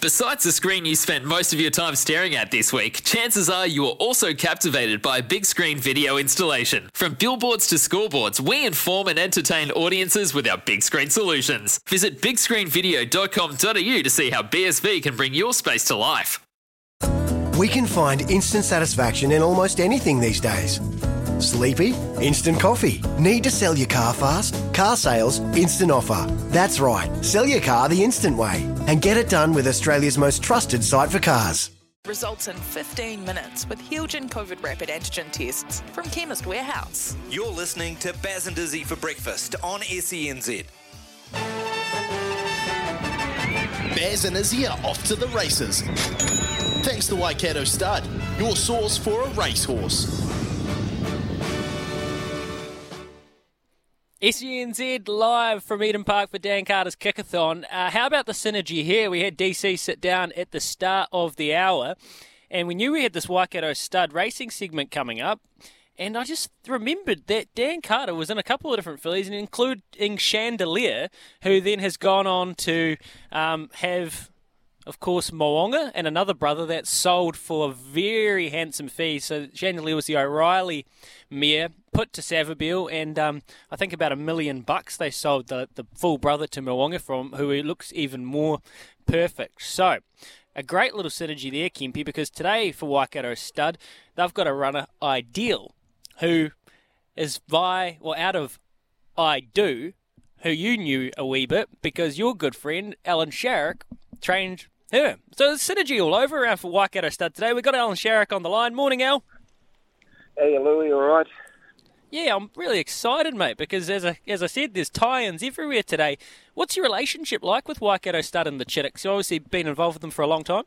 Besides the screen you spent most of your time staring at this week, chances are you were also captivated by a big screen video installation. From billboards to scoreboards, we inform and entertain audiences with our big screen solutions. Visit bigscreenvideo.com.au to see how BSV can bring your space to life. We can find instant satisfaction in almost anything these days. Sleepy? Instant coffee. Need to sell your car fast? Car sales, instant offer. That's right, sell your car the instant way and get it done with Australia's most trusted site for cars. Results in 15 minutes with Helgen COVID rapid antigen tests from Chemist Warehouse. You're listening to Baz and Izzy for breakfast on SENZ. Baz and Izzy are off to the races. Thanks to Waikato Stud, your source for a racehorse. SENZ live from Eden Park for Dan Carter's Kickathon. Uh, how about the synergy here? We had DC sit down at the start of the hour, and we knew we had this Waikato stud racing segment coming up. And I just remembered that Dan Carter was in a couple of different fillies, and including Chandelier, who then has gone on to um, have of course, Mo'unga and another brother that sold for a very handsome fee. So Chandelier was the O'Reilly mare put to Savabeel, and um, I think about a million bucks they sold the, the full brother to Mo'unga from, who looks even more perfect. So a great little synergy there, Kempy, because today for Waikato Stud, they've got a runner, Ideal, who is by, or out of I Do, who you knew a wee bit because your good friend, Alan Sharrock, trained her. So synergy all over around for Waikato Stud today. We've got Alan Sharrock on the line. Morning, Al. Hey, Louie, all right? Yeah, I'm really excited, mate, because as I, as I said, there's tie-ins everywhere today. What's your relationship like with Waikato Stud and the Chitticks? You've obviously been involved with them for a long time.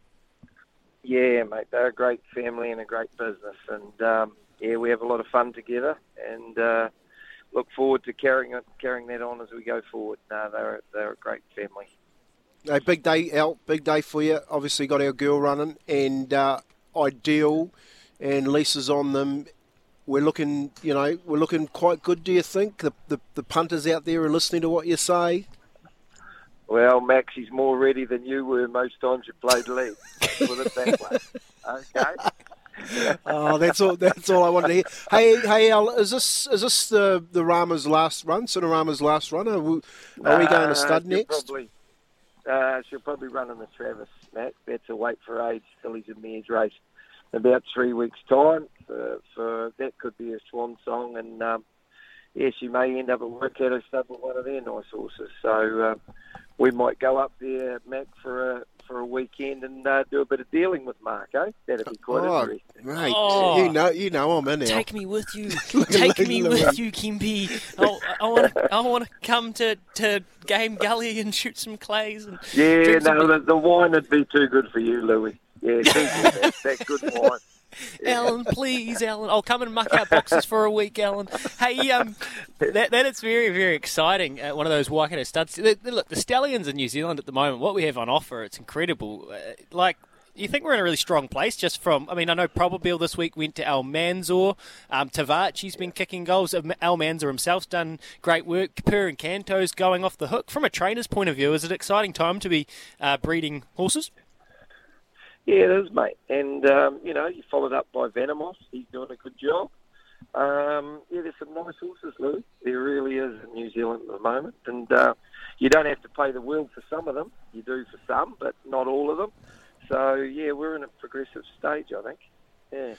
Yeah, mate, they're a great family and a great business, and um, yeah, we have a lot of fun together, and uh, look forward to carrying carrying that on as we go forward. No, they're they're a great family. A big day, Al. Big day for you. Obviously, got our girl running, and uh, ideal, and Lisa's on them. We're looking, you know, we're looking quite good. Do you think the the, the punters out there are listening to what you say? Well, Max, he's more ready than you were most times you played league. Put it that way. Okay. oh, that's all. That's all I wanted to hear. Hey, hey, Al, is this is this the the Rama's last run? Cinerama's last run? Are we, are we going to stud she'll next? Probably, uh, she'll probably run in the Travis, Max. That's a weight for age fillies and mares race about three weeks' time. For, for that could be a swan song, and um, yeah, she may end up at Waikato Stud with one of their nice horses. So uh, we might go up there, Mac, for a for a weekend and uh, do a bit of dealing with Mark. Eh? That'd be quite Oh, interesting. mate, Oh. you know, you know, I'm in there. Take me with you. Take me with you, Kimpy. I, I want to. I want to come to, to Game Gully and shoot some clays. And Yeah, drink some no, the, the wine would be too good for you, Louis. Yeah, that, that good wine. Alan, please, Alan. I'll come and muck out boxes for a week, Alan. Hey, um, that, that is very, very exciting. Uh, one of those Waikato studs. Look, the stallions in New Zealand at the moment, what we have on offer, it's incredible. Uh, like, you think we're in a really strong place just from, I mean, I know Probabeel this week went to Almanzor. Um, Tivaci's been kicking goals. Um, Almanzor himself's done great work. Kapur and Canto's going off the hook. From a trainer's point of view, is it an exciting time to be uh, breeding horses? Yeah, it is, mate. And, um, you know, you followed up by Venomos. He's doing a good job. Um, yeah, there's some nice horses, Lou. There really is in New Zealand at the moment. And uh, you don't have to pay the world for some of them. You do for some, but not all of them. So yeah, we're in a progressive stage, I think. Yeah.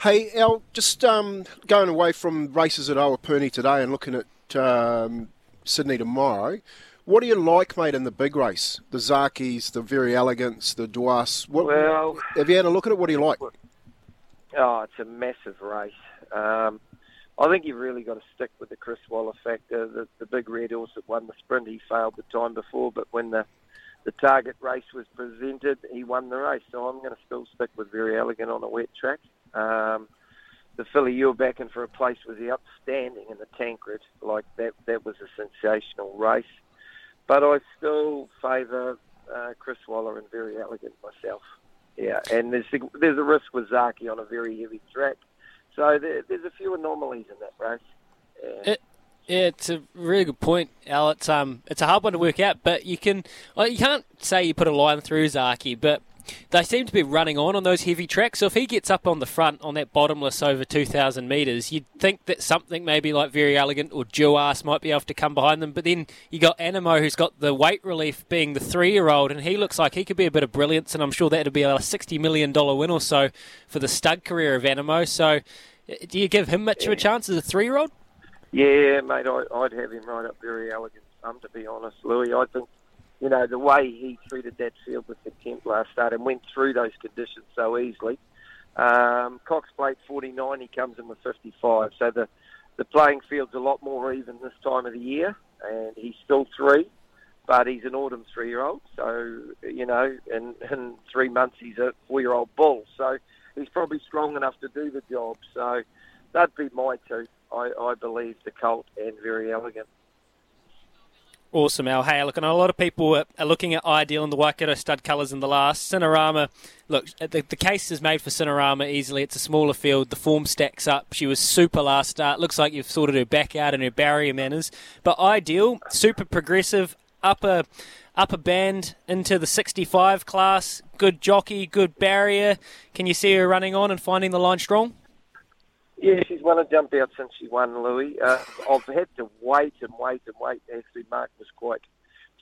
Hey, Al, just um, going away from races at Awapuni today and looking at um, Sydney tomorrow. What do you like, mate, in the big race? The Zaakis, the Very Elegants, the Duais. What, Well- have you had a look at it? What do you like? Oh, it's a massive race. Um, I think you've really got to stick with the Chris Waller factor. The, the big red horse that won the sprint, he failed the time before, but when the the target race was presented, he won the race. So I'm going to still stick with Very Elegant on a wet track. Um, the filly you were backing for a place was the outstanding in the Tancred. Like that, that was a sensational race. But I still favour uh, Chris Waller and Very Elegant myself. Yeah, and there's there's a risk with Zaaki on a very heavy track. So there, there's a few anomalies in that race. Yeah. It, yeah, it's a really good point, Al. It's um, it's a hard one to work out, but you can, well, you can't say you put a line through Zaaki, but they seem to be running on on those heavy tracks. So if he gets up on the front on that bottomless over 2,000 metres, you'd think that something maybe like Very Elegant or Duais might be able to come behind them. But then you got Anamoe, who's got the weight relief being the three-year-old, and he looks like he could be a bit of brilliance, and I'm sure that'd be a 60 million dollar win or so for the stud career of Anamoe. So uh, do you give him much of a chance as a three-year-old? Yeah, mate, I, I'd have him right up very elegant. Um, to be honest, Louis, I think you know the way he treated that field with the Kemp last start and went through those conditions so easily. Um, Cox played 49, he comes in with 55, so the the playing field's a lot more even this time of the year, and he's still three, but he's an autumn three-year-old, so you know, in in three months he's a four-year-old bull, so he's probably strong enough to do the job. So that'd be my two. I, I believe the Colt and very elegant. Awesome, Al. Hey, look, I know a lot of people are, looking at Ideal and the Waikato stud colours in the last. Cinerama, look, the, the case is made for Cinerama easily. It's a smaller field. The form stacks up. She was super last start. Looks like you've sorted her back out and her barrier manners. But Ideal, super progressive, upper upper band into the 65 class. Good jockey, good barrier. Can you see her running on and finding the line strong? Yeah, she's won a jump out since she won, Louis. Uh, I've had to wait and wait and wait. Actually, Mark was quite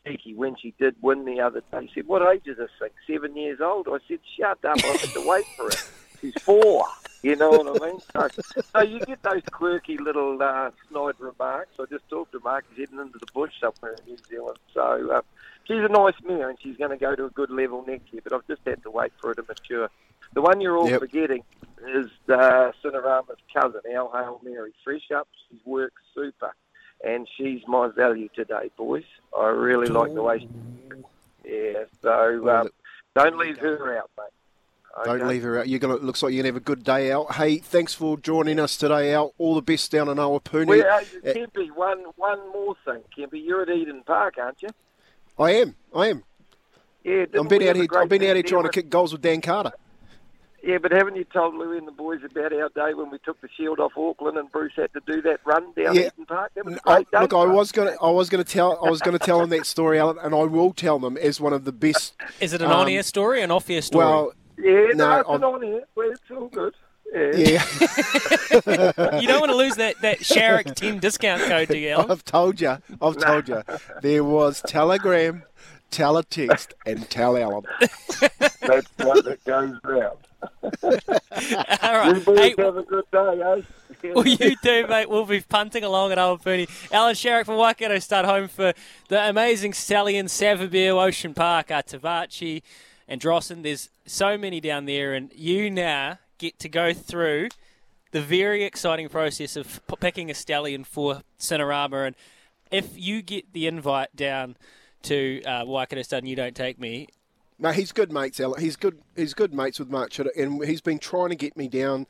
cheeky when she did win the other day. He said, What age is this thing? Seven years old? I said, Shut up, I had to wait for it. She's four. You know what I mean? So, so you get those quirky little uh, snide remarks. I just talked to Mark. He's heading into the bush somewhere in New Zealand. So uh, she's a nice mare and she's going to go to a good level next year. But I've just had to wait for her to mature. The one you're all Yep. forgetting is cousin, Al Hail Mary. Fresh up, she's worked super. And she's my value today, boys. I really like the way she Yeah, so um, don't leave her out, mate. Don't leave her out. You're gonna looks like you're gonna have a good day out. Hey, thanks for joining us today, Al. All the best down in Awapuni. Well, uh, Kempy, one, one more thing. Kempy, you're at Eden Park, aren't you? I am. I am. Yeah, I've been out here. I've been out here trying to kick goals with Dan Carter. Yeah, but haven't you told Louis and the boys about our day when we took the shield off Auckland and Bruce had to do that run down Yeah. Eden Park? That was a I, great day. look, I was gonna, I was gonna tell, I was gonna tell them that story, Alan, and I will tell them as one of the best. Is it an um, on-air story an off-air story? Well, Yeah, no, No, it's I've- on here. Well, it's all good. Yeah. yeah, you don't want to lose that, that Sharrock 10 discount code, do you, Alan? I've told you, I've told you. There was telegram, teletext, and tell Alan. That's what that goes round. All right. Boys Hey, have a good day, eh? well, you do, mate. We'll be punting along at Awapuni. Alan Sharrock from Waikato start home for the amazing Stallion, Savabeel, Ocean Park, Tivaci, and Drossen. There's so many down there, and you now get to go through the very exciting process of p- picking a stallion for Cinerama. And if you get the invite down to uh, Waikato Stud and you don't take me, No, he's good mates, Alan. He's good. He's good mates with Mark Chittick, and he's been trying to get me down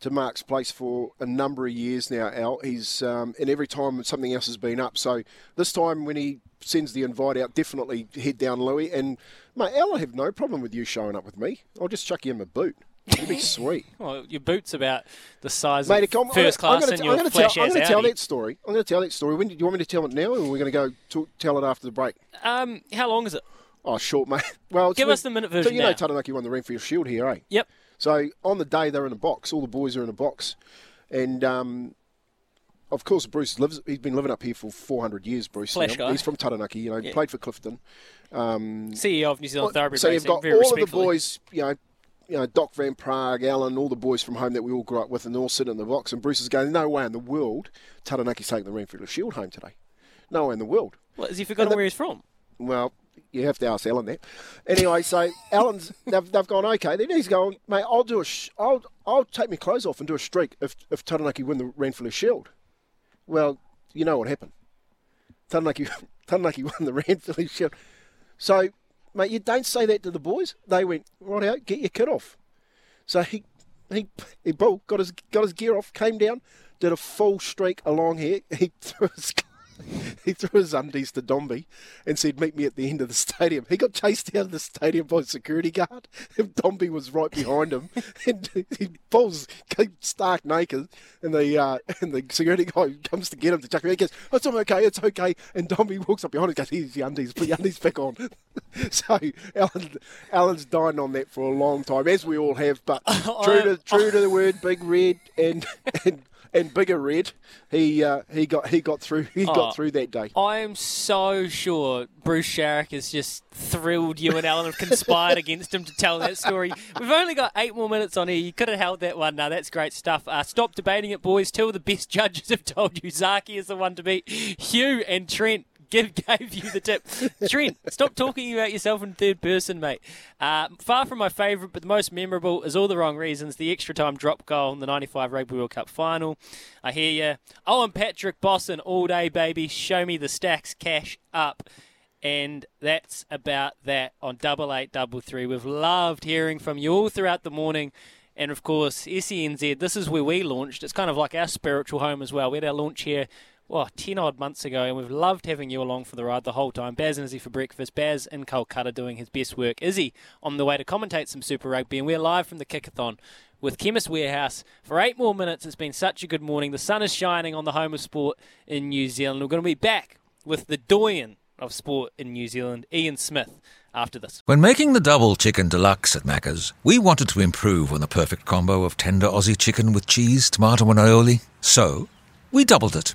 to Mark's place for a number of years now. Al, he's um, and every time something else has been up. So this time when he sends the invite out, definitely head down, Louis. And mate, Al, I have no problem with you showing up with me. I'll just chuck you in my boot. It'd be sweet. well, your boot's about the size Mate, of first I'm class gonna, and I'm your gonna tell, I'm gonna tell that story. I'm going to tell that story. When do you want me to tell it now, or are we going to go to, tell it after the break? Um, how long is it? Oh, short, mate. Well, Give us the minute version. So you know now. Taranaki won the Ranfurly Shield here, eh? Yep. So on the day they're in a box, all the boys are in a box, and um, of course, Bruce lives. He's been living up here for 400 years. Bruce, Flash guy. he's from Taranaki. You know, Yeah. played for Clifton. Um, CEO of New Zealand Thoroughbred so you've got all of the boys, you know, you know, Doc Van Prague, Alan, all the boys from home that we all grew up with, and they all sit in the box. And Bruce is going, no way in the world, Taranaki's taking the Ranfurly Shield home today. No way in the world. What, has he forgotten the- where he's from? Well, you have to ask Alan that. Anyway, so Alan's they've, they've gone okay. Then he's going, mate. I'll do a, sh- I'll I'll take my clothes off and do a streak if if Taranaki win the Ranfurly Shield. Well, you know what happened. Taranaki Taranaki won the Ranfurly Shield. So, mate, you don't say that to the boys. They went right out, get your kit off. So he he he Bull got his got his gear off, came down, did a full streak along here. He threw his he threw his undies to Dombey and said, "Meet me at the end of the stadium." He got chased out of the stadium by a security guard. And Dombey was right behind him, and he pulls stark naked, and the uh, and the security guy comes to get him to chuck him. He goes, "Oh, "It's okay, it's okay." And Dombey walks up behind him, and goes, "Here's your undies, put your undies back on." so Alan, Alan's dined on that for a long time, as we all have. But true to true to the word, big red and and. And bigger red, he uh, he got he got through he Oh. got through that day. I'm so sure Bruce Sharrock is just thrilled you and Alan have conspired against him to tell that story. We've only got eight more minutes on here. You could have held that one. No, that's great stuff. Uh, stop debating it, boys. Two of the best judges have told you Zaaki is the one to beat. Hugh and Trent give, gave you the tip. Trent, stop talking about yourself in third person, mate. Uh, far from my favourite, but the most memorable is all the wrong reasons. The extra time drop goal in the 95 Rugby World Cup final. I hear you. And Patrick Bosson all day, baby. Show me the stacks, cash up. And that's about that on double eight double three. We've loved hearing from you all throughout the morning. And of course, SENZ, this is where we launched. It's kind of like our spiritual home as well. We had our launch here, well, 10 odd months ago, and we've loved having you along for the ride the whole time. Baz and Izzy for breakfast. Baz in Kolkata doing his best work. Izzy on the way to commentate some Super Rugby, and we're live from the Kickathon with Chemist Warehouse for eight more minutes. It's been such a good morning. The sun is shining on the home of sport in New Zealand. We're going to be back with the doyen of sport in New Zealand, Ian Smith, after this. When making the double chicken deluxe at Macca's, we wanted to improve on the perfect combo of tender Aussie chicken with cheese, tomato, and aioli. So, we doubled it.